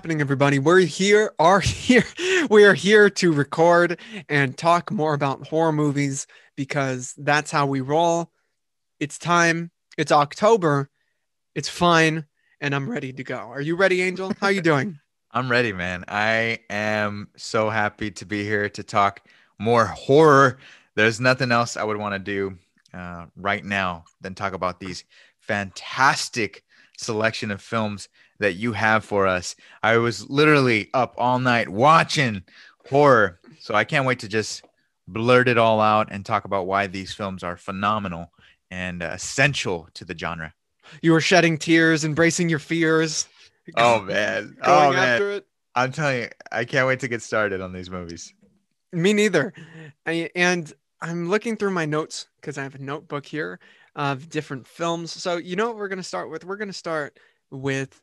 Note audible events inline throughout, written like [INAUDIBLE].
happening, everybody? We're here, are [LAUGHS] here. We are here to record and talk more about horror movies because that's how we roll. It's time. It's October. It's fine, and I'm ready to go. Are you ready, Angel? How you doing? [LAUGHS] I'm ready, man. I am so happy to be here to talk more horror. There's nothing else I would want to do uh, right now than talk about these fantastic selection of films that you have for us. I was literally up all night watching horror. So I can't wait to just blurt it all out and talk about why these films are phenomenal and uh, essential to the genre. You were shedding tears, embracing your fears. Oh man. [LAUGHS] oh man. I'm telling you, I can't wait to get started on these movies. Me neither. I, and I'm looking through my notes because I have a notebook here of different films. So, you know what we're going to start with? We're going to start with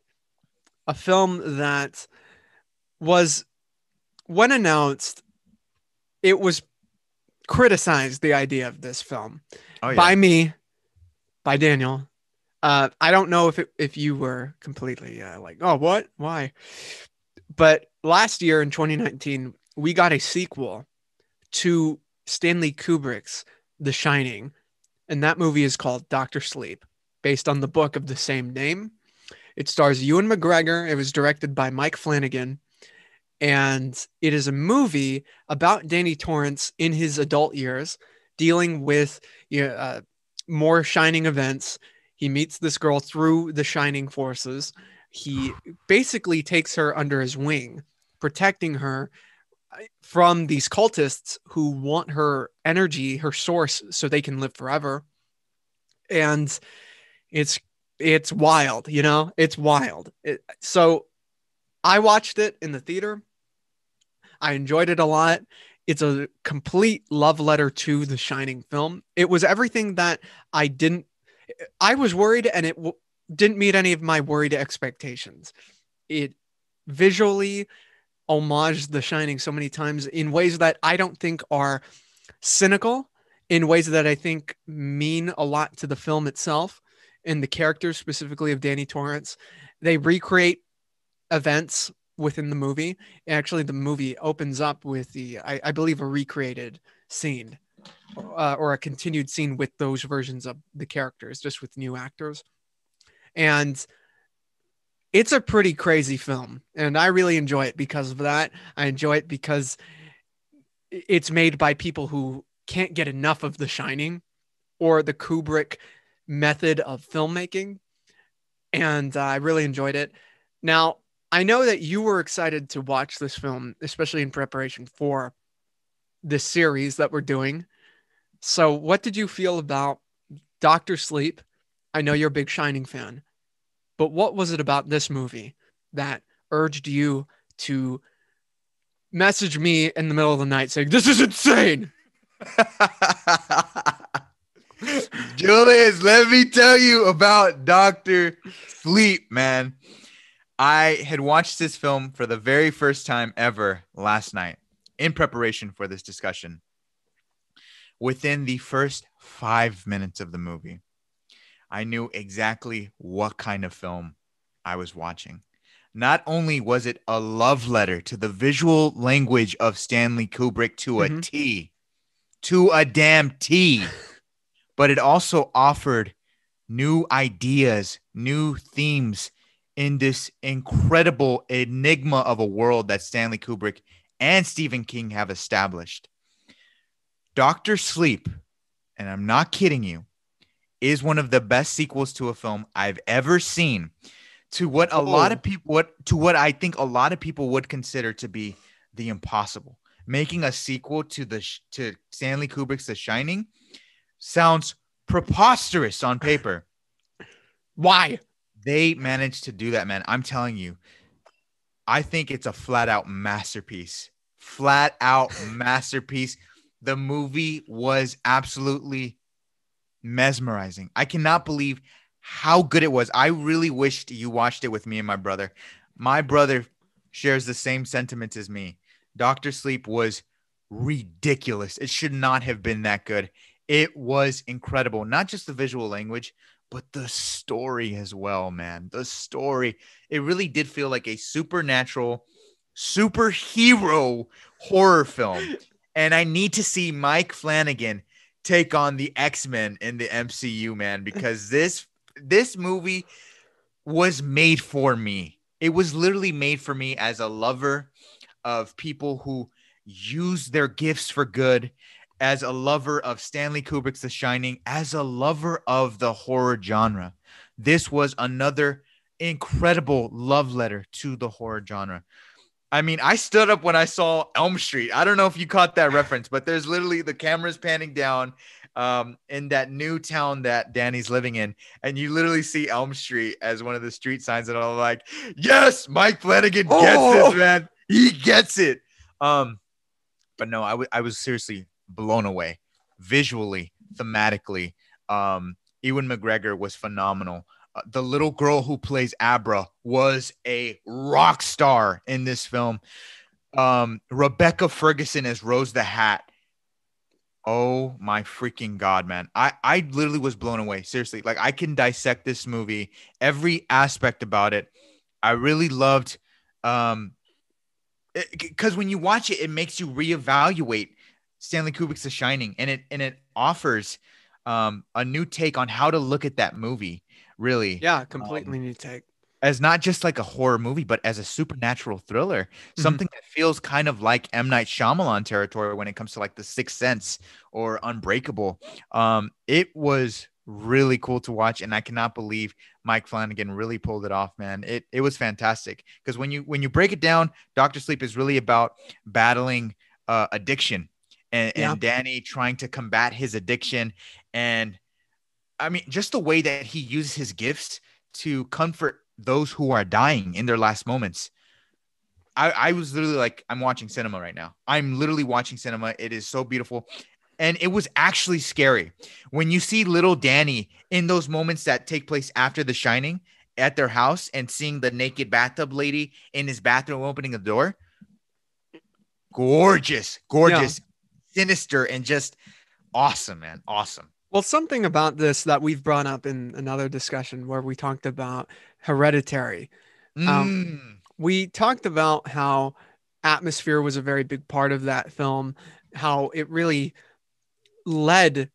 a film that was, when announced, it was criticized the idea of this film oh, yeah. by me, by Daniel. Uh, I don't know if it, if you were completely uh, like, oh, what, why? But last year in 2019, we got a sequel to Stanley Kubrick's The Shining, and that movie is called Doctor Sleep, based on the book of the same name. It stars Ewan McGregor. It was directed by Mike Flanagan. And it is a movie about Danny Torrance in his adult years, dealing with you know, uh, more shining events. He meets this girl through the shining forces. He basically takes her under his wing, protecting her uh, from these cultists who want her energy, her source, so they can live forever. And it's it's wild, you know, it's wild. It, so I watched it in the theater. I enjoyed it a lot. It's a complete love letter to the Shining film. It was everything that I didn't, I was worried and it w- didn't meet any of my worried expectations. It visually homaged The Shining so many times in ways that I don't think are cynical, in ways that I think mean a lot to the film itself and the characters specifically of Danny Torrance. They recreate events within the movie. Actually, the movie opens up with the, I, I believe, a recreated scene uh, or a continued scene with those versions of the characters, just with new actors. And it's a pretty crazy film. And I really enjoy it because of that. I enjoy it because it's made by people who can't get enough of The Shining or the Kubrick method of filmmaking. And uh, I really enjoyed it. Now, I know that you were excited to watch this film, especially in preparation for this series that we're doing. So, what did you feel about Doctor Sleep? I know you're a big Shining fan, but what was it about this movie that urged you to message me in the middle of the night saying, This is insane? [LAUGHS] Julius, let me tell you about Doctor Sleep, man. I had watched this film for the very first time ever last night in preparation for this discussion. Within the first five minutes of the movie, I knew exactly what kind of film I was watching. Not only was it a love letter to the visual language of Stanley Kubrick to mm-hmm. a T, to a damn T [LAUGHS] but it also offered new ideas, new themes in this incredible enigma of a world that Stanley Kubrick and Stephen King have established. Doctor Sleep, and I'm not kidding you, is one of the best sequels to a film I've ever seen. To what a oh. lot of oh. people what to what I think a lot of people would consider to be the impossible. Making a sequel to the to Stanley Kubrick's The Shining sounds preposterous on paper. Why? They managed to do that, man. I'm telling you. I think it's a flat out masterpiece. Flat out [LAUGHS] masterpiece. The movie was absolutely mesmerizing. I cannot believe how good it was. I really wished you watched it with me and my brother. My brother shares the same sentiments as me. Doctor Sleep was ridiculous. It should not have been that good. It was incredible. Not just the visual language, but the story as well, man. The story. It really did feel like a supernatural, superhero horror film. And I need to see Mike Flanagan take on the X-Men in the MCU, man, because [LAUGHS] this this movie was made for me. It was literally made for me as a lover of people who use their gifts for good as a lover of Stanley Kubrick's The Shining, as a lover of the horror genre. This was another incredible love letter to the horror genre. I mean, I stood up when I saw Elm Street. I don't know if you caught that reference, but there's literally the cameras panning down um, in that new town that Danny's living in, and you literally see Elm Street as one of the street signs, and I'm like, "Yes, Mike Flanagan gets oh! this, man. He gets it." Um, but no, I, w- I was seriously blown away visually, thematically. Um, Ewan McGregor was phenomenal. Uh, the little girl who plays Abra was a rock star in this film. Um, Rebecca Ferguson as Rose the Hat. Oh my freaking god, man! I I literally was blown away. Seriously, like I can dissect this movie, every aspect about it. I really loved, um, because when you watch it, it makes you reevaluate Stanley Kubrick's The Shining, and it and it offers um, a new take on how to look at that movie. Really, yeah, completely um, new take. As not just like a horror movie, but as a supernatural thriller, mm-hmm. something that feels kind of like M Night Shyamalan territory when it comes to like The Sixth Sense or Unbreakable. Um, it was really cool to watch, and I cannot believe Mike Flanagan really pulled it off, man. It it was fantastic because when you when you break it down, Doctor Sleep is really about battling uh, addiction and, yeah. and Danny trying to combat his addiction. And I mean, just the way that he uses his gifts to comfort those who are dying in their last moments. I, I was literally like, I'm watching cinema right now. I'm literally watching cinema. It is so beautiful. And it was actually scary when you see little Danny in those moments that take place after The Shining at their house and seeing the naked bathtub lady in his bathroom opening the door. Gorgeous, gorgeous sinister and just awesome, man. Awesome. Well, something about this that we've brought up in another discussion where we talked about hereditary. Um, mm. Um, we talked about how atmosphere was a very big part of that film, how it really led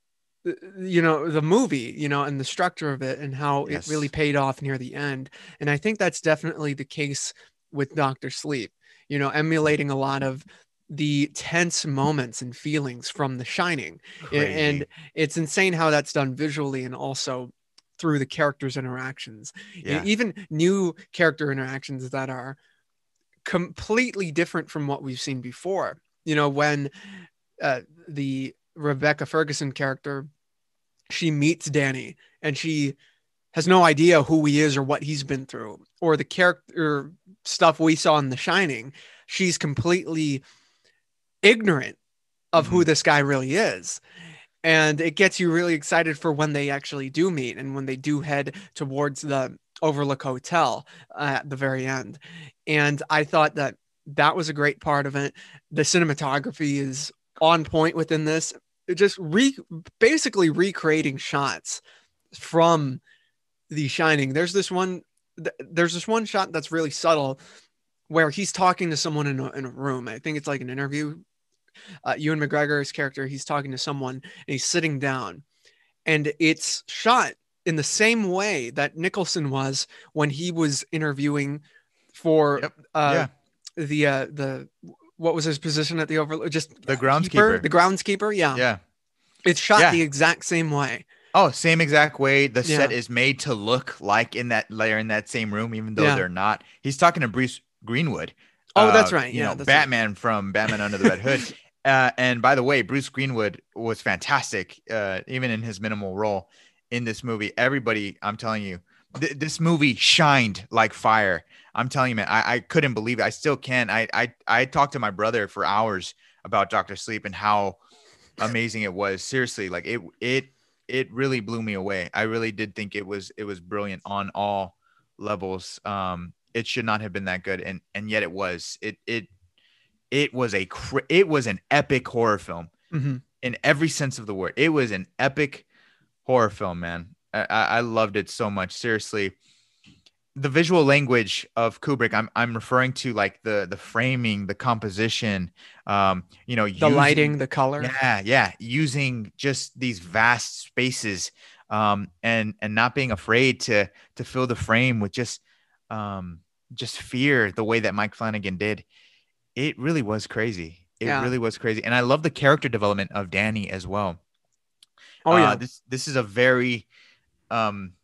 you know the movie you know and the structure of it and how yes. it really paid off near the end and i think that's definitely the case with dr sleep you know emulating a lot of the tense moments and feelings from The Shining. Crazy. And it's insane how that's done visually and also through the characters' interactions. Yeah. Even new character interactions that are completely different from what we've seen before. You know, when uh, the Rebecca Ferguson character, she meets Danny and she has no idea who he is or what he's been through, or the character stuff we saw in The Shining. She's completely ignorant of mm-hmm. who this guy really is. And it gets you really excited for when they actually do meet and when they do head towards the Overlook Hotel uh, at the very end. And I thought that that was a great part of it. The cinematography is on point within this. It just re basically recreating shots from The Shining. There's this one. There's this one shot that's really subtle, where he's talking to someone in a, in a room. I think it's like an interview uh, Ewan McGregor's character, he's talking to someone and he's sitting down, and it's shot in the same way that Nicholson was when he was interviewing for yep. uh, yeah. the uh, the what was his position at the overlook? Just the groundskeeper. The groundskeeper. Yeah. Yeah. It's shot yeah. the exact same way. Oh, same exact way. The yeah. set is made to look like in that layer in that same room, even though yeah. they're not. He's talking to Bruce Greenwood. Oh, uh, that's right. You know, Batman right. from Batman Under the Red Hood. [LAUGHS] Uh, and by the way, Bruce Greenwood was fantastic, uh, even in his minimal role in this movie. Everybody, I'm telling you, th- this movie shined like fire. I'm telling you, man, I, I couldn't believe it. I still can. I, I I talked to my brother for hours about Doctor Sleep and how amazing it was. Seriously, like it it it really blew me away. I really did think it was it was brilliant on all levels. Um, it should not have been that good, and and yet it was. It it it was a it was an epic horror film mm-hmm. in every sense of the word. It was an epic horror film, man. I, I loved it so much. Seriously, the visual language of Kubrick, I'm I'm referring to like the the framing, the composition, um, you know, The using- lighting, the color. Yeah, yeah, using just these vast spaces, um, and and not being afraid to to fill the frame with just um just fear the way that Mike Flanagan did. It really was crazy. It Yeah. really was crazy, and I love the character development of Danny as well. Oh Uh, yeah. this this is a very um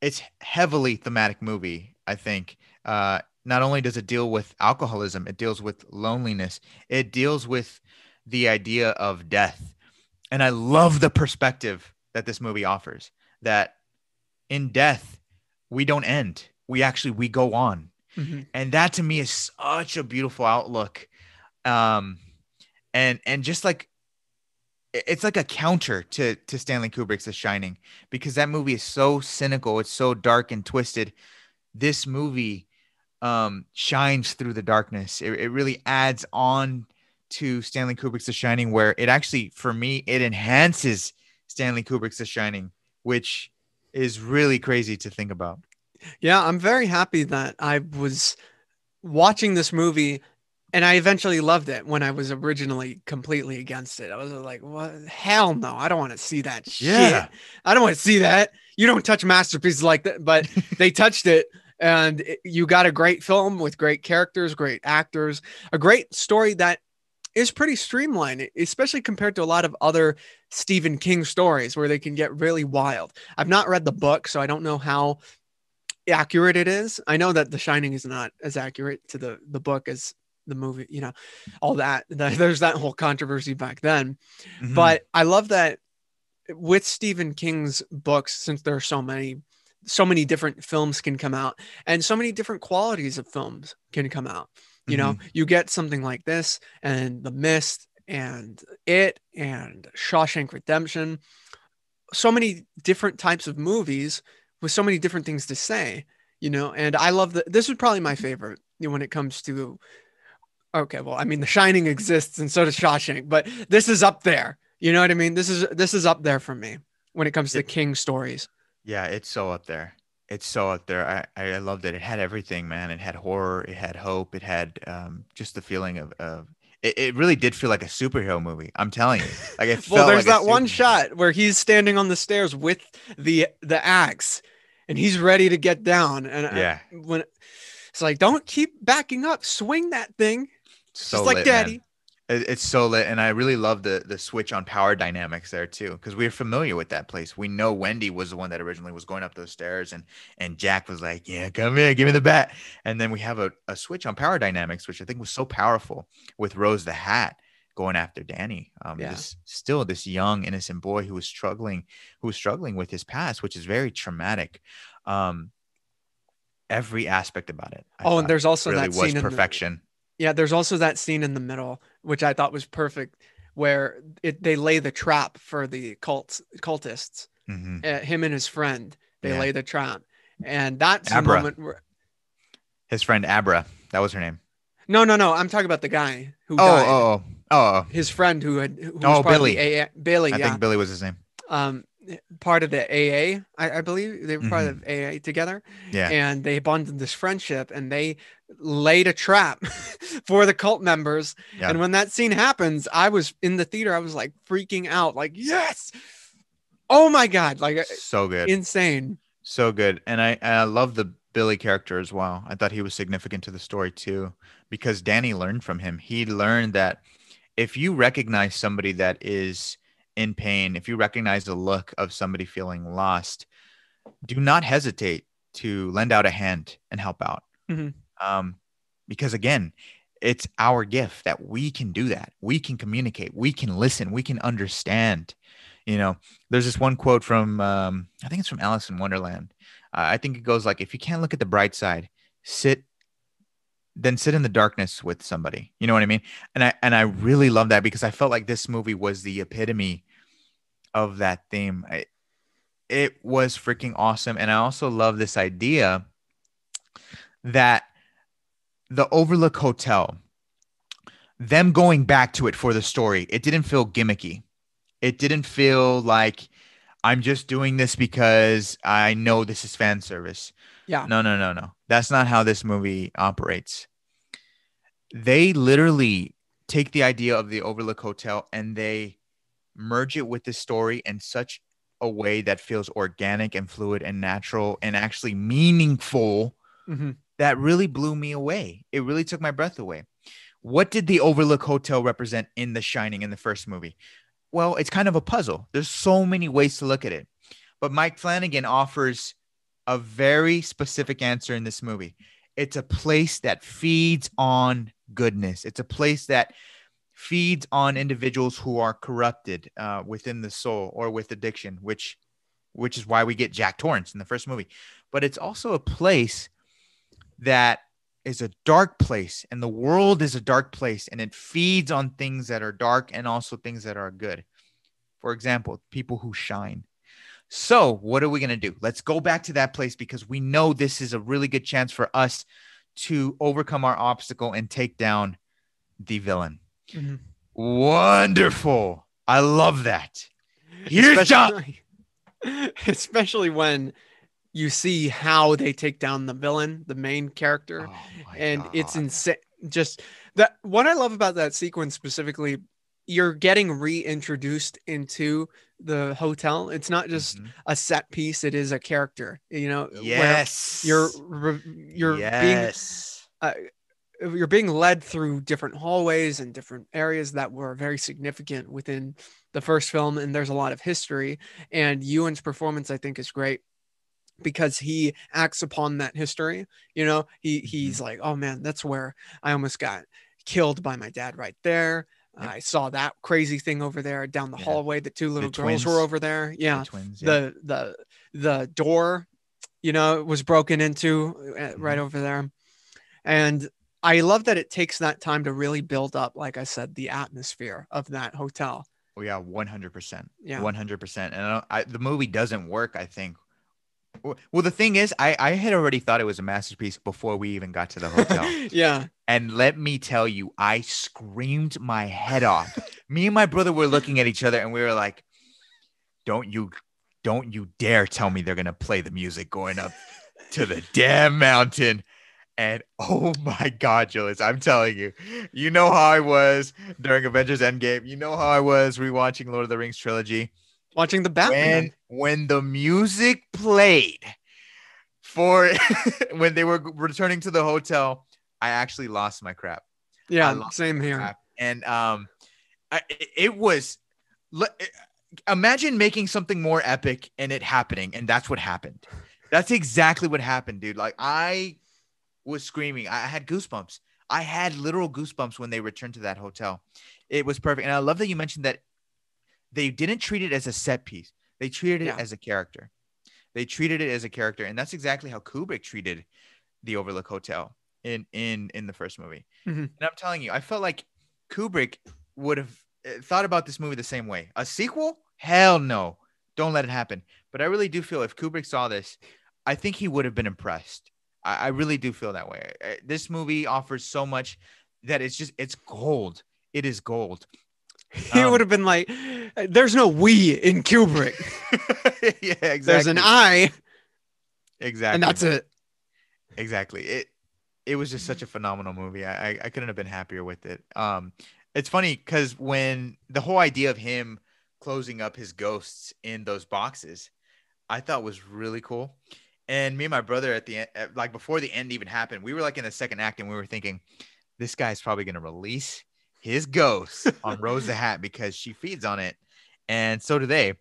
it's heavily thematic movie, I think. Uh not only does it deal with alcoholism, it deals with loneliness. It deals with the idea of death. And I love the perspective that this movie offers that in death we don't end. We actually we go on Mhm. and that to me is such a beautiful outlook. Um and and just like it's like a counter to to stanley kubrick's the shining because that movie is so cynical. It's so dark and twisted. This movie um shines through the darkness. It, it really adds on to stanley kubrick's the shining where it actually for me it enhances stanley kubrick's the shining which is really crazy to think about Yeah, I'm very happy that I was watching this movie and I eventually loved it when I was originally completely against it. I was like, what? Hell no. I don't want to see that shit. Yeah. I don't want to see that. You don't touch masterpieces like that, but [LAUGHS] they touched it. And it- you got a great film with great characters, great actors, a great story that is pretty streamlined, especially compared to a lot of other Stephen King stories where they can get really wild. I've not read the book, so I don't know how accurate it is. I know that The Shining is not as accurate to the the book as the movie. You know, all that. [LAUGHS] There's that whole controversy back then. Mhm. But I love that with Stephen King's books, since there are so many, so many different films can come out, and so many different qualities of films can come out. You know, you get something like this, and The Mist, and It, and Shawshank Redemption. So many different types of movies with so many different things to say. You know, and I love that. This is probably my favorite when it comes to. Okay, well, I mean, The Shining exists, and so does Shawshank, but this is up there. You know what I mean? This is this is up there for me when it comes to It- King stories. Yeah, it's so up there. It's so up there. I, I loved it. It had everything, man. It had horror. It had hope. It had um, just the feeling of, of it, it really did feel like a superhero movie. I'm telling you. Like it [LAUGHS] Well, there's like that one shot where he's standing on the stairs with the the axe, and he's ready to get down. And I- when it's like, don't keep backing up, swing that thing, So just like lit, man. Daddy. It- it's so lit, and I really love the the switch on power dynamics there too, because we're familiar with that place. We know Wendy was the one that originally was going up those stairs, and and Jack was like, "Yeah, come here, give me the bat." And then we have a, a switch on power dynamics, which I think was so powerful with Rose the Hat going after Danny. Um, Yeah. this still this young innocent boy who was struggling, who was struggling with his past, which is very traumatic. Um, every aspect about it. I Oh, and there's also really that was scene in the, perfection. yeah, there's also that scene in the middle, which I thought was perfect, where it they lay the trap for the cults cultists. Mhm. Uh, him and his friend, they Yeah. lay the trap, and that's the moment where. His friend Abra, that was her name. No, no, no. I'm talking about the guy who Oh, died. oh, oh, oh. His friend who had who was Oh, Billy. AA, Billy, I yeah. think Billy was his name. um, part of the AA, I, I believe they were part of AA together, Mm-hmm. Yeah. and they bonded this friendship, and they laid a trap [LAUGHS] for the cult members. Yeah. And when that scene happens, I was in the theater. I was like freaking out, like yes, oh my god, like so good. insane. so good. And I, I love the Billy character as well. I thought he was significant to the story too, because Danny learned from him. He learned that if you recognize somebody that is in pain, if you recognize the look of somebody feeling lost, do not hesitate to lend out a hand and help out. Mhm. Um, because again, it's our gift that we can do that. We can communicate. We can listen. We can understand. You know, there's this one quote from um, I think it's from Alice in Wonderland. Uh, I think it goes like, "If you can't look at the bright side, sit." Then sit in the darkness with somebody. You know what I mean? And I and I really love that because I felt like this movie was the epitome of that theme. I, it was freaking awesome, and I also love this idea that the Overlook Hotel, them going back to it for the story, it didn't feel gimmicky. It didn't feel like I'm just doing this because I know this is fan service. Yeah. No, no, no, no. That's not how this movie operates. They literally take the idea of the Overlook Hotel and they merge it with the story in such a way that feels organic and fluid and natural and actually meaningful hmm that really blew me away. It really took my breath away. What did the Overlook Hotel represent in The Shining in the first movie? Well, it's kind of a puzzle. There's so many ways to look at it. But Mike Flanagan offers a very specific answer in this movie. It's a place that feeds on goodness. It's a place that feeds on individuals who are corrupted uh, within the soul or with addiction, which which is why we get Jack Torrance in the first movie. But it's also a place that is a dark place and the world is a dark place and it feeds on things that are dark and also things that are good. For example, people who shine. So, what are we going to do? Let's go back to that place because we know this is a really good chance for us to overcome our obstacle and take down the villain. Mhm. Wonderful. I love that. Here's John. especially, [LAUGHS] especially when you see how they take down the villain, the main character, Oh and it's insane. Just that what I love about that sequence specifically, you're getting reintroduced into the hotel. It's not just Mhm. a set piece; it is a character. You know, yes. you're you're being yes. you're being led through different hallways and different areas that were very significant within the first film and there's a lot of history and ewan's performance i think is great because he acts upon that history you know he he's like oh man that's where i almost got killed by my dad right there Yep. i saw that crazy thing over there down the Yeah. hallway the two little girls twins. were over there yeah The twins. yeah. the the the door you know was broken into uh, right Mhm. over there and i love that it takes that time to really build up like i said the atmosphere of that hotel Oh yeah, one hundred percent. Yeah. one hundred percent. And I, I, the movie doesn't work. I think. Well, the thing is, I I had already thought it was a masterpiece before we even got to the hotel. [LAUGHS] yeah and let me tell you, I screamed my head off. me and my brother were looking at each other, and we were like, "Don't you, don't you dare tell me they're gonna play the music going up to the damn mountain." And oh my God, Julius, I'm telling you, you know how I was during Avengers Endgame. You know how I was rewatching Lord of the Rings trilogy. watching the batman When when the music played for [LAUGHS] when they were returning to the hotel, I actually lost my crap. yeah same here crap. And um, I, it- it was. Imagine making something more epic and it happening, and that's what happened. That's exactly what happened, dude. Like I was screaming. I had goosebumps. I had literal goosebumps when they returned to that hotel. It was perfect, and I love that you mentioned that they didn't treat it as a set piece. They treated it Yeah. as a character. They treated it as a character, and that's exactly how Kubrick treated the Overlook Hotel in in in the first movie. Mhm. And I'm telling you, I felt like Kubrick would have uh, thought about this movie the same way. A sequel? Hell no. Don't let it happen. But I really do feel if Kubrick saw this, I think he would have been impressed. I, I really do feel that way. Uh, This movie offers so much that it's just it's gold. It is gold. [LAUGHS] he Um, would have been like there's no we in kubrick. [LAUGHS] Yeah, exactly. [LAUGHS] there's an i. Exactly. and that's it. Exactly. It it was just such a phenomenal movie. I, I i couldn't have been happier with it. Um it's funny because when the whole idea of him closing up his ghosts in those boxes i thought was really cool. And me and my brother at the end like before the end even happened we were like in the second act and we were thinking this guy's probably going to release his ghost [LAUGHS] on rose the hat because she feeds on it and so do they.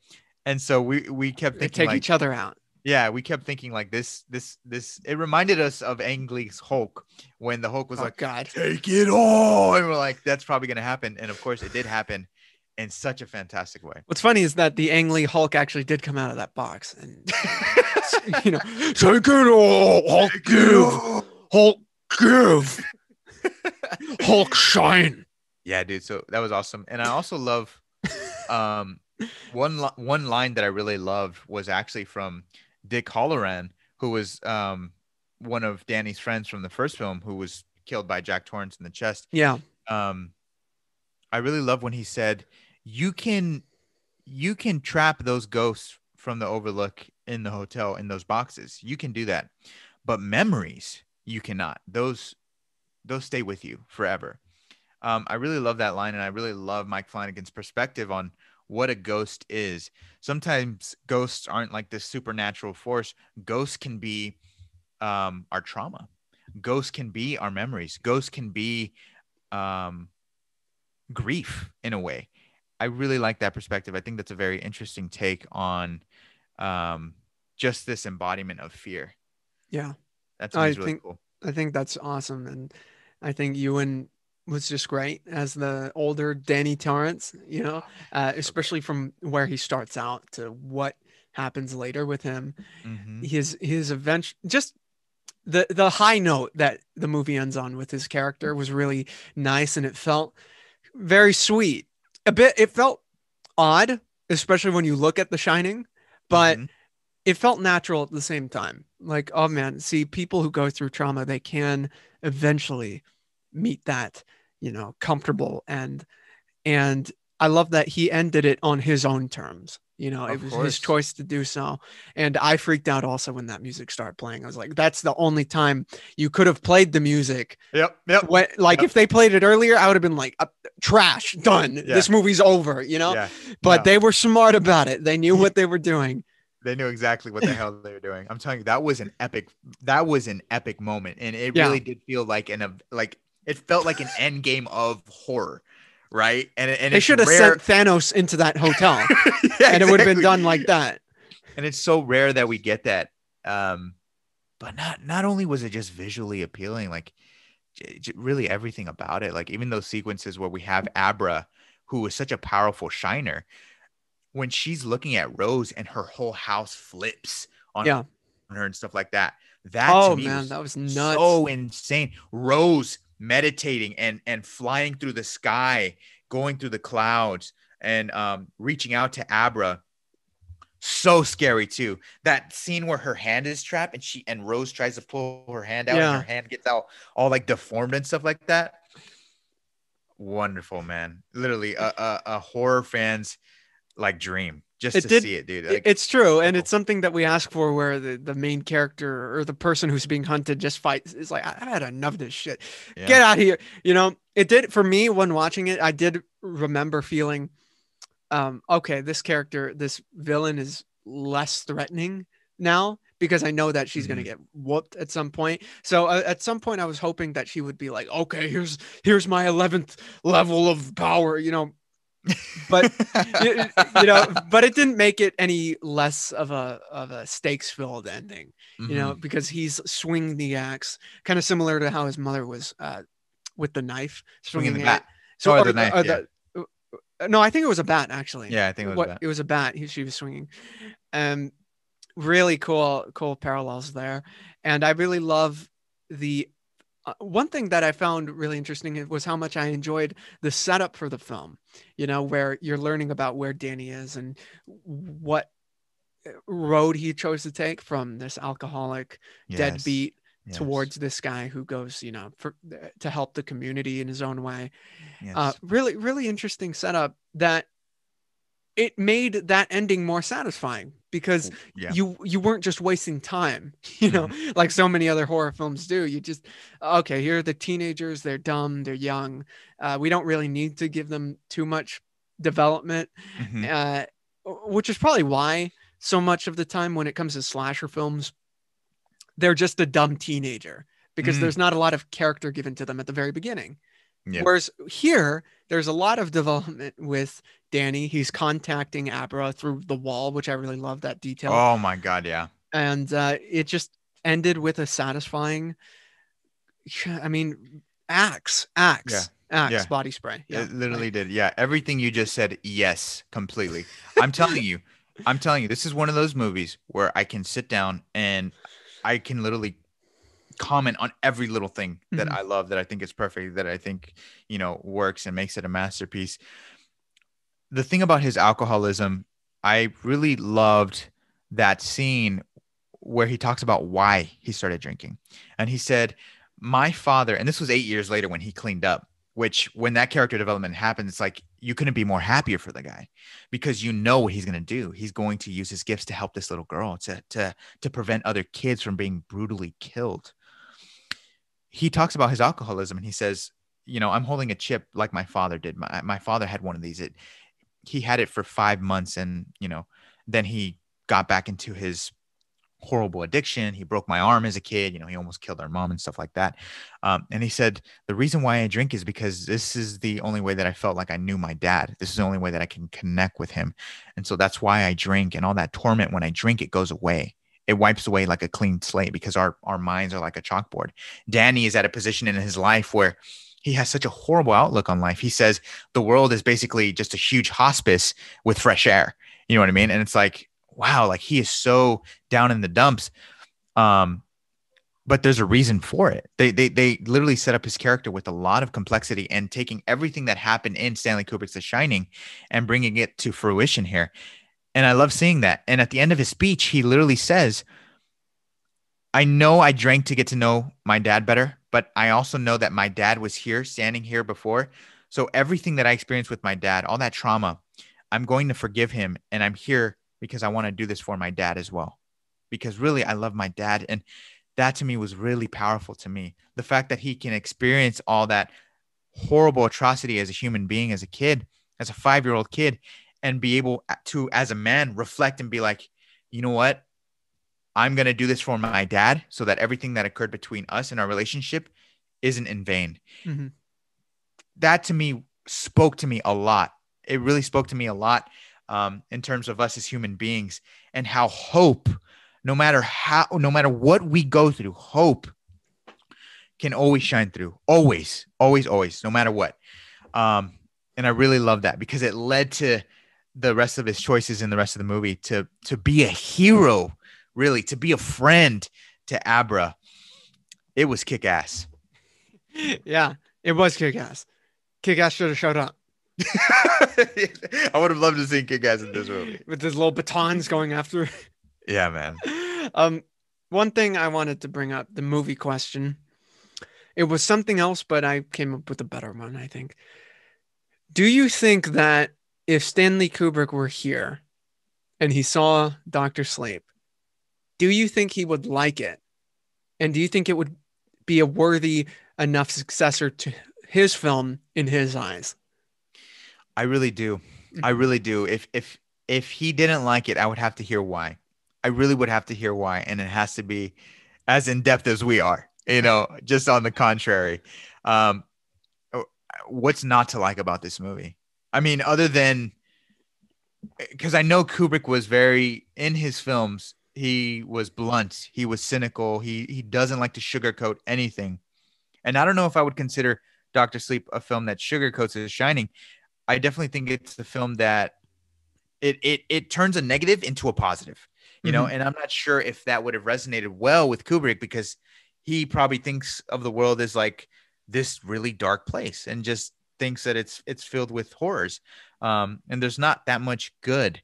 And so we we kept they thinking take like, each other out. yeah, we kept thinking like this, this, this. It reminded us of Ang Lee's Hulk when the Hulk was oh like, god. "Take it all," and we're like, "That's probably gonna happen." And of course, it did happen in such a fantastic way. what's funny is that the ang lee hulk actually did come out of that box and [LAUGHS] you know [LAUGHS] take it all! Hulk give! hulk give! Hulk shine Yeah, dude. So that was awesome, and I also love, [LAUGHS] um, one li- one line that I really loved was actually from Dick Hallorann, who was um one of Danny's friends from the first film, who was killed by Jack Torrance in the chest. yeah um i really love when he said you can you can trap those ghosts from the overlook in the hotel in those boxes. You can do that. But memories, you cannot. Those those stay with you forever. Um, I really love that line, and I really love Mike Flanagan's perspective on what a ghost is. Sometimes ghosts aren't like this supernatural force. Ghosts can be um, our trauma. Ghosts can be our memories. Ghosts can be um, grief in a way. I really like that perspective. I think that's a very interesting take on um, just this embodiment of fear. Yeah, that's I really think- cool. I think that's awesome, and I think Ewan was just great as the older Danny Torrance. You know, uh, especially from where he starts out to what happens later with him. Mhm. His his event just the the high note that the movie ends on with his character was really nice, and it felt very sweet. A bit, it felt odd, especially when you look at The Shining, but Mhm. it felt natural at the same time. Like, oh man, see, people who go through trauma, they can eventually meet that, you know, comfortable and and I love that he ended it on his own terms. You know, it was course. his choice to do so. And I freaked out also when that music started playing. I was like, that's the only time you could have played the music. Yep. Yep. When, like, Yep. if they played it earlier, I would have been like, uh, trash, done. Yeah. This movie's over, you know? Yeah. But No. they were smart about it. They knew what they were doing. they knew exactly what the hell they were doing. I'm telling you, that was an epic. That was an epic moment, and it Yeah. really did feel like an like it felt like an end game of horror, right? And it- and they should have rare- sent Thanos into that hotel [LAUGHS] Yeah, and it would have been done like that. and it's so rare that we get that um but not not only was it just visually appealing like really everything about it like even those sequences where we have abra who is such a powerful shiner when she's looking at rose and her whole house flips on, Yeah. her and stuff like that that Oh to me man, was that was nuts. so insane rose meditating and and flying through the sky going through the clouds and um reaching out to abra. So scary too. That scene where her hand is trapped and she and rose tries to pull her hand out Yeah. and her hand gets out all like deformed and stuff like that. Wonderful man. Literally a, a, a horror fan's like dream just It to did- see it dude like, it's true, and cool. it's something that we ask for, where the, the main character or the person who's being hunted just fights. It's like I, had enough of this shit. yeah. Get out of here. You know, it did for me when watching it. I did remember feeling, um, okay, this character, this villain is less threatening now because I know that she's gonna Mhm. get whooped at some point. So uh, at some point, I was hoping that she would be like, okay, here's here's my eleventh level of power. You know, but [LAUGHS] you, you know, but it didn't make it any less of a of a stakes filled ending. You know, because he's swinging the axe, kind of similar to how his mother was uh, with the knife, swinging the bat So Oh, or the knife, or yeah. the- uh, no, I think it was a bat actually. yeah i think it was what that it was a bat. He, she was swinging. Um, really cool, cool parallels there, and I really love the. Uh, one thing that I found really interesting was how much I enjoyed the setup for the film. You know, where you're learning about where Danny is and what uh, road he chose to take from this alcoholic Yes, deadbeat yes, towards this guy who goes, you know, for to help the community in his own way yes. uh, really really interesting setup that it made that ending more satisfying because yeah you you weren't just wasting time [LAUGHS] you know like so many other horror films do you just okay here are the teenagers they're dumb they're young uh, we don't really need to give them too much development Mhm. uh, which is probably why so much of the time when it comes to slasher films they're just a dumb teenager because Mm. there's not a lot of character given to them at the very beginning Yeah. Whereas here, there's a lot of development [LAUGHS] with Danny. He's contacting Abra through the wall, which I really love that detail. oh my god yeah And uh, it just ended with a satisfying, [SIGHS] I mean, axe, axe, axe Yeah. body spray. Yeah. It literally did. Yeah. Everything you just said, yes, completely. I'm telling you, I'm telling you, this is one of those movies where I can sit down and I can literally comment on every little thing that Mhm. I love, that I think is perfect, that I think, you know, works and makes it a masterpiece. The thing about his alcoholism, I really loved that scene where he talks about why he started drinking. And he said, My father, and this was eight years later when he cleaned up which when that character development happens, it's like you couldn't be more happier for the guy because you know what he's going to do. He's going to use his gifts to help this little girl to to to prevent other kids from being brutally killed. He talks about his alcoholism and he says, you know, I'm holding a chip like my father did. My my father had one of these. It he had it for 5 months and, you know, then he got back into his horrible addiction. He broke my arm as a kid. You know, he almost killed our mom and stuff like that. Um, and he said, The reason why I drink is because this is the only way that I felt like I knew my dad. This is the only way that I can connect with him. And so that's why I drink. And all that torment, when I drink, it goes away. It wipes away like a clean slate because our, our minds are like a chalkboard. Danny is at a position in his life where he has such a horrible outlook on life. He says the world is basically just a huge hospice with fresh air. You know what I mean? And it's like, wow, like he is so down in the dumps. Um, but there's a reason for it. They, they they literally set up his character with a lot of complexity and taking everything that happened in Stanley Kubrick's The Shining and bringing it to fruition here. And I love seeing that. And at the end of his speech, he literally says, "I know I drank to get to know my dad better, but I also know that my dad was here, standing here before. So everything that I experienced with my dad, all that trauma, I'm going to forgive him, and I'm here because I want to do this for my dad as well. Because really, I love my dad. And that to me was really powerful to me. The fact that he can experience all that horrible atrocity as a human being, as a kid, as a five year old kid, and be able to, as a man, reflect and be like, you know what? I'm going to do this for my dad so that everything that occurred between us and our relationship isn't in vain. Mm-hmm. That to me spoke to me a lot. It really spoke to me a lot um, in terms of us as human beings and how hope, no matter how, no matter what we go through, hope can always shine through. Always, always, always, no matter what. Um, and I really love that because it led to the rest of his choices in the rest of the movie to to be a hero, really, to be a friend to Abra. It was kick ass. [LAUGHS] Yeah, it was kick ass. Kick ass should have showed up. [LAUGHS] I would have loved to see Kick Ass in this movie with his little batons going after. Yeah, man. [LAUGHS] Um, one thing I wanted to bring up the movie question. It was something else, but I came up with a better one. I think. Do you think that if Stanley Kubrick were here, and he saw Doctor Sleep, do you think he would like it? And do you think it would be a worthy enough successor to his film in his eyes? I really do. I mm-hmm. really do. If if if he didn't like it, I would have to hear why. I really would have to hear why, and it has to be as in depth as we are. You know, just on the contrary. Um, what's not to like about this movie? I mean, other than because I know Kubrick was very in his films. He was blunt. He was cynical. He he doesn't like to sugarcoat anything. And I don't know if I would consider Doctor Sleep a film that sugarcoats his Shining, I definitely think it's the film that it it it turns a negative into a positive, you mm-hmm. know. And I'm not sure if that would have resonated well with Kubrick because he probably thinks of the world as like this really dark place and just thinks that it's it's filled with horrors. Um, and there's not that much good,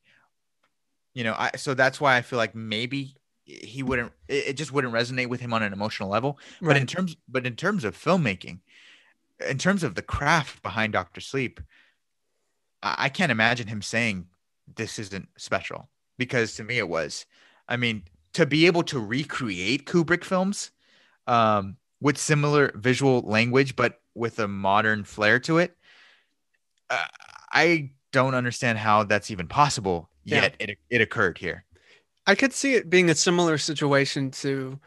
you know. I so that's why I feel like maybe he wouldn't it, just wouldn't resonate with him on an emotional level. Right. But in terms but in terms of filmmaking, in terms of the craft behind Doctor Sleep, I can't imagine him saying this isn't special because to me it was. I mean, to be able to recreate Kubrick films um, with similar visual language, but with a modern flair to it, uh, I don't understand how that's even possible. Yet yeah. it it occurred here. I could see it being a similar situation to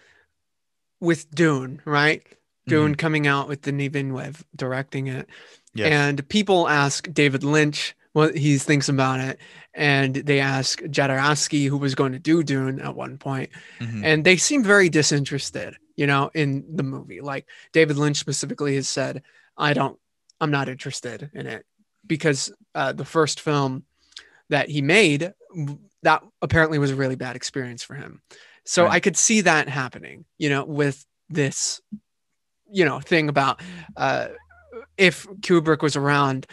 with Dune, right? Dune mm-hmm. coming out with Denis Villeneuve directing it. Yes. And people ask David Lynch what he thinks about it. And they ask Jodorowsky, who was going to do Dune at one point, mm-hmm. and they seem very disinterested, you know, in the movie. Like David Lynch specifically has said, I don't, I'm not interested in it because uh, the first film that he made, that apparently was a really bad experience for him. So right. I could see that happening, you know, with this, you know, thing about uh, if Kubrick was around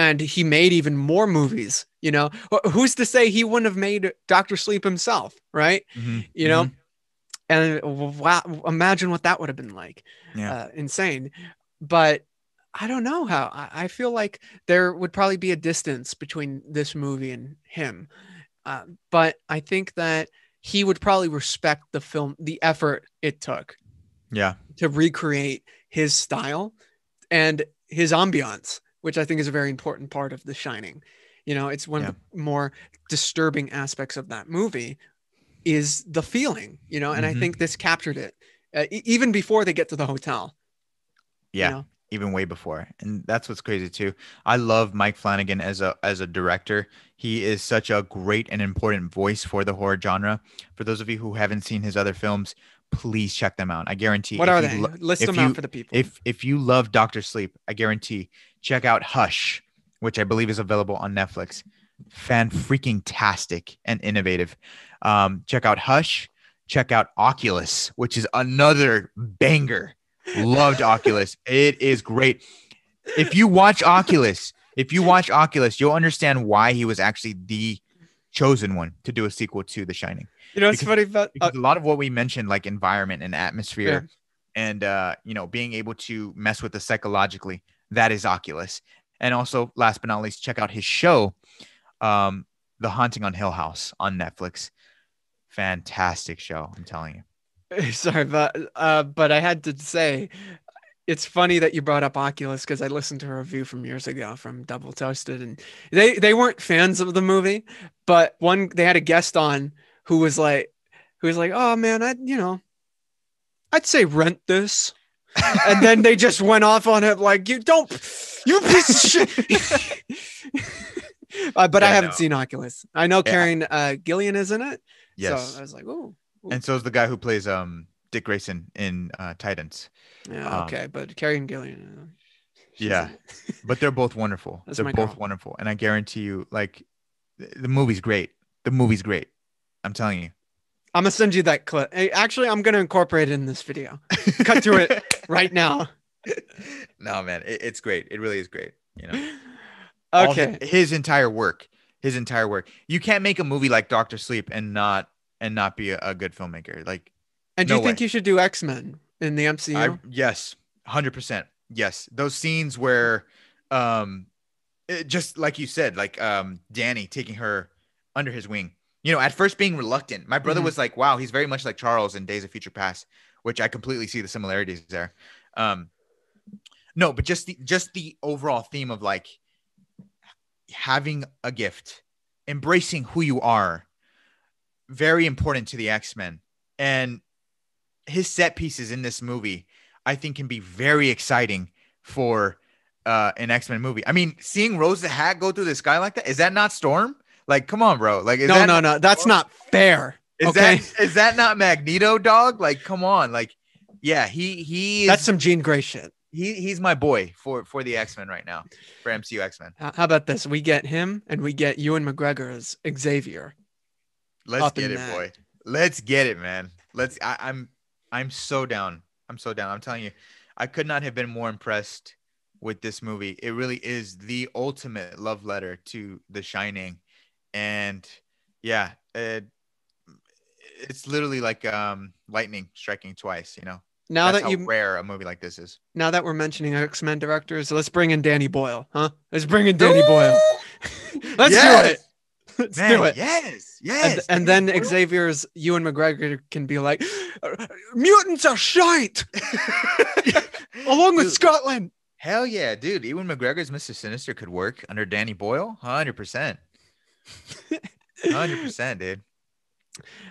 and he made even more movies, you know, who's to say he wouldn't have made Dr. Sleep himself, right? Mm-hmm. You know, mm-hmm. and wow, imagine what that would have been like. Yeah. Uh, insane. But I don't know how. I, I feel like there would probably be a distance between this movie and him, uh, but I think that he would probably respect the film, the effort it took Yeah. to recreate his style and his ambiance, which I think is a very important part of The Shining. You know, it's one of the more disturbing aspects of that movie is the feeling, you know, and I Mhm. think this captured it uh, e- even before they get to the hotel. you Yeah. know? even way before and that's what's crazy too i love mike flanagan as a as a director he is such a great and important voice for the horror genre for those of you who haven't seen his other films please check them out. I guarantee What are they? lo- List them you- out for the people. if if you love doctor sleep i guarantee check out hush which i believe is available on netflix. Fan freaking tastic and innovative. Um check out hush. Check out oculus which is another banger. Loved oculus. [LAUGHS] It is great. If you watch oculus if you watch oculus you'll understand why he was actually the chosen one to do a sequel to the shining you know, it's funny about uh, a lot of what we mentioned like environment and atmosphere Yeah. and uh you know being able to mess with the psychologically that is oculus. And also last but not least check out his show um the haunting on hill house on netflix. Fantastic show i'm telling you. [LAUGHS] Sorry, but uh, but I had to say, it's funny that you brought up Oculus because I listened to a review from years ago from Double Toasted, and they they weren't fans of the movie, but one they had a guest on who was like, who was like, oh man, I you know, I'd say rent this, and then they just went off on it like you don't, you piece of shit. [LAUGHS] uh, but I haven't no. seen Oculus. I know Yeah. Karen uh, Gillan is in it, yes so I was like, oh. and so is the guy who plays um dick grayson in uh titans Yeah, Um, okay, but Carrie Gillan. uh, Yeah. [LAUGHS] but they're both wonderful That's they're both girl. wonderful and i guarantee you like the movie's great the movie's great i'm telling you I'm gonna send you that clip. Actually, I'm gonna incorporate it in this video. Cut to it [LAUGHS] right now. no man it, it's great it really is great you know Okay. his, his entire work his entire work you can't make a movie like doctor sleep and not and not be a, a good filmmaker like And do you think way. you should do X Men in the MCU? i yes 100% yes those scenes where um it- just like you said like um danny taking her under his wing you know at first being reluctant my brother Mhm. was like wow he's very much like charles in days of future past which i completely see the similarities there. Um no but just the just the overall theme of like having a gift embracing who you are very important to the x-men. And his set pieces in this movie i think can be very exciting for uh an x-men movie. I mean seeing rose the hat go through the sky like that is that not storm like come on bro like is no, that no, no. That's not fair. is okay, that is that not magneto dog like come on like yeah he he is that's some Jean Grey shit. he he's my boy for for the x-men right now for mcu x-men How about this? We get him, and we get Ewan McGregor as Xavier. let's get it that. boy let's get it man let's I, i'm i'm so down i'm so down i'm telling you i could not have been more impressed with this movie it really is the ultimate love letter to the shining and yeah it, it's literally like um lightning striking twice you know Now That's that how you, rare a movie like this is now that we're mentioning X Men directors, let's bring in Danny Boyle, huh? Let's bring in Danny Boyle. [LAUGHS] Let's Yes! [LAUGHS] do it. Let's Man, do it. yes and, yes and Danny then. Xavier's Ewan McGregor can be like, mutants are shite, [LAUGHS] along with Dude. Scotland. Hell yeah, dude. Ewan McGregor's Mr. Sinister could work under Danny Boyle. [LAUGHS] 100%. 100%, dude.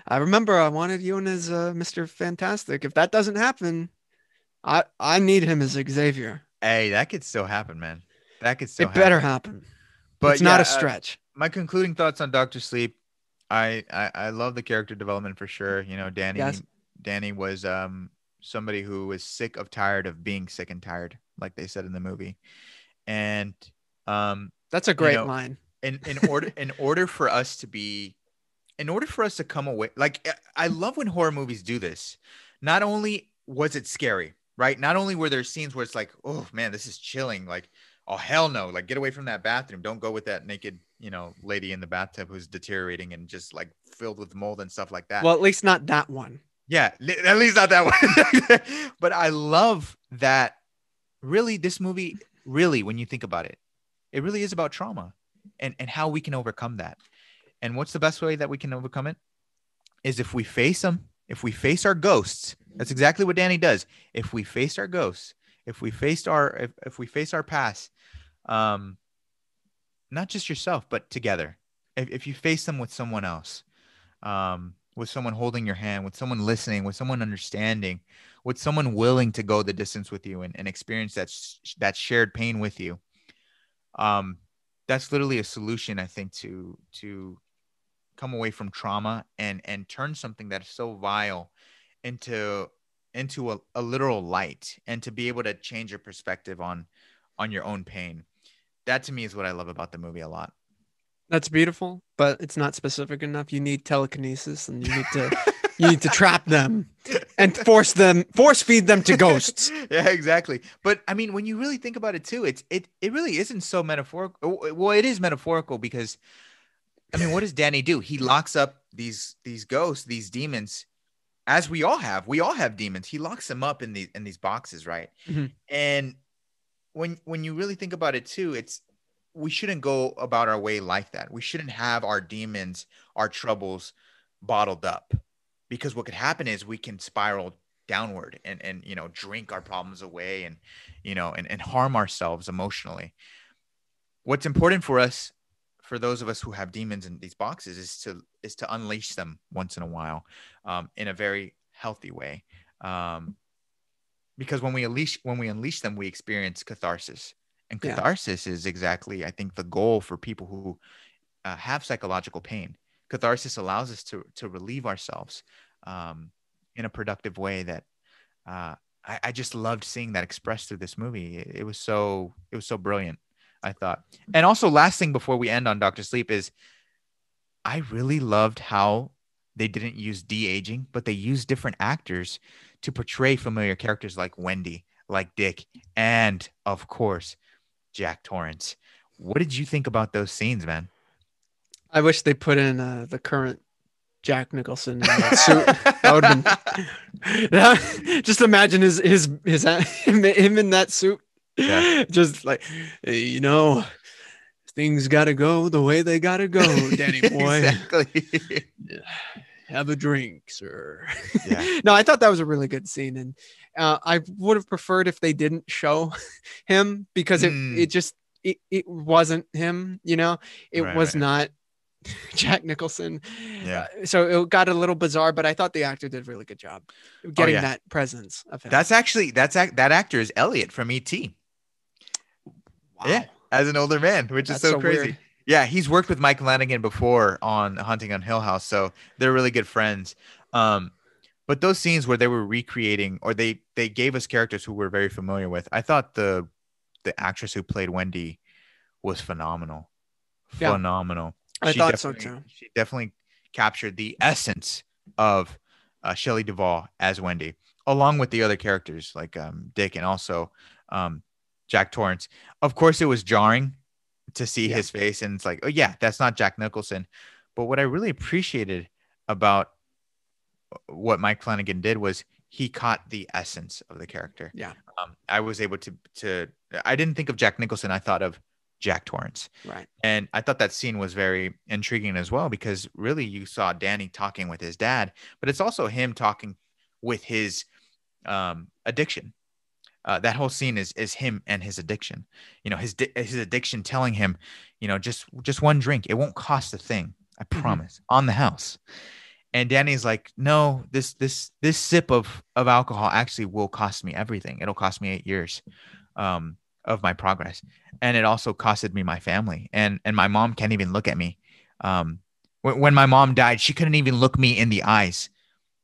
I remember I wanted Ewan as uh, Mr. Fantastic. If that doesn't happen, I I need him as Xavier. Hey, that could still happen, man. That could still happen. it better happen. happen. But it's not yeah, a uh, stretch. my concluding thoughts on Doctor Sleep. I, I I love the character development for sure. You know, Danny Yes. Danny was um somebody who was sick of tired of being sick and tired, like they said in the movie. And um That's a great know, line. In in [LAUGHS] order in order for us to be in order for us to come away like I- I love when horror movies do this. Not only was it scary, right? Not only were there scenes where it's like, oh man, this is chilling. Like, oh hell no, like get away from that bathroom. Don't go with that naked, you know, lady in the bathtub who's deteriorating and just like filled with mold and stuff like that. Well, at least not that one. Yeah, at least not that one. [LAUGHS] but I love that really this movie really when you think about it it really is about trauma and and how we can overcome that. And what's the best way that we can overcome it? Is if we face them if we face our ghosts that's exactly what danny does. If we face our ghosts if we faced our if, if we face our past um not just yourself but together. If, if you face them with someone else um with someone holding your hand with someone listening with someone understanding with someone willing to go the distance with you and, and experience that sh- that shared pain with you um that's literally a solution i think to to come away from trauma and and turn something that is so vile into into a, a literal light and to be able to change your perspective on on your own pain that to me is what i love about the movie a lot That's beautiful, but it's not specific enough. You need telekinesis and you need to [LAUGHS] you need to trap them and force them force feed them to ghosts. [LAUGHS] yeah, exactly. But I mean, when you really think about it too, it's it it really isn't so metaphorical. Well, it is metaphorical because I mean, what does Danny do? He locks up these these ghosts, these demons, as we all have. We all have demons. He locks them up in these in these boxes, right? Mhm. And when when you really think about it too, it's we shouldn't go about our way like that. We shouldn't have our demons, our troubles bottled up because what could happen is we can spiral downward and and you know drink our problems away and you know and, and harm ourselves emotionally. What's important for us for those of us who have demons in these boxes is to is to unleash them once in a while um, in a very healthy way. Um, because when we unleash when we unleash them we experience catharsis. And Yeah. catharsis is exactly i think the goal for people who uh, have psychological pain catharsis allows us to to relieve ourselves um, in a productive way that uh, I, I just loved seeing that expressed through this movie. It, it was so it was so brilliant. I thought, and also last thing before we end on Doctor Sleep is, I really loved how they didn't use de aging, but they used different actors to portray familiar characters like Wendy, like Dick, and of course Jack Torrance. What did you think about those scenes, man? I wish they put in uh, the current Jack Nicholson suit. That would been. [LAUGHS] That- [LAUGHS] just imagine his his his him, him in that suit. Yeah. [LAUGHS] Just like you know, things got to go the way they got to go, Danny boy. exactly. Have a drink, sir. Yeah. no, I thought that was a really good scene, and uh, I would have preferred if they didn't show him because it Mm. it just it, it wasn't him. You know, it Right, was right. not [LAUGHS] Jack Nicholson. Yeah. Uh, so it got a little bizarre, but I thought the actor did a really good job getting yeah. that presence of him. That's actually that's ac- that actor is Elliot from ET. wow. Yeah, as an older man, which That's is so, so crazy. weird. Yeah, he's worked with Mike Flanagan before on Haunting on Hill House, so they're really good friends. Um, but those scenes where they were recreating, or they they gave us characters who we're very familiar with. I thought the the actress who played Wendy was phenomenal, Yeah. phenomenal. I She thought so too. She definitely captured the essence of uh, Shelley Duvall as Wendy, along with the other characters like um, Dick and also um, Jack Torrance. Of course, it was jarring to see Yeah. his face, and it's like, oh yeah, that's not Jack Nicholson. But what I really appreciated about what Mike Flanagan did was he caught the essence of the character. Yeah. Um, I was able to to I didn't think of Jack Nicholson. I thought of Jack Torrance. Right. And I thought that scene was very intriguing as well because really you saw Danny talking with his dad, but it's also him talking with his um, addiction. Uh, that whole scene is is him and his addiction. You know, his di- his addiction telling him, you know, just just one drink. It won't cost a thing. I Mhm. promise. On the house. And Danny's like, no, this this this sip of of alcohol actually will cost me everything. It'll cost me eight years um, of my progress. And it also costed me my family. And and my mom can't even look at me. Um when, when my mom died she couldn't even look me in the eyes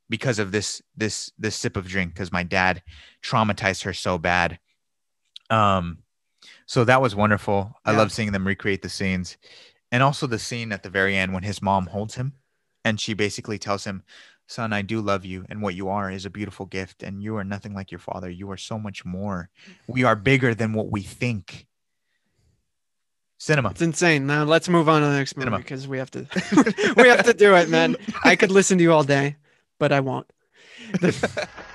because of this this this sip of drink because my dad traumatized her so bad. Um so that was wonderful. I love seeing them recreate the scenes. And also the scene at the very end when his mom holds him and she basically tells him son i do love you and what you are is a beautiful gift and you are nothing like your father you are so much more we are mm-hmm. bigger than what we think cinema It's insane. Now let's move on to the next movie Cinema. because we have to [LAUGHS] [LAUGHS] we have to do it, man. I could listen to you all day, but I won't. The- [LAUGHS]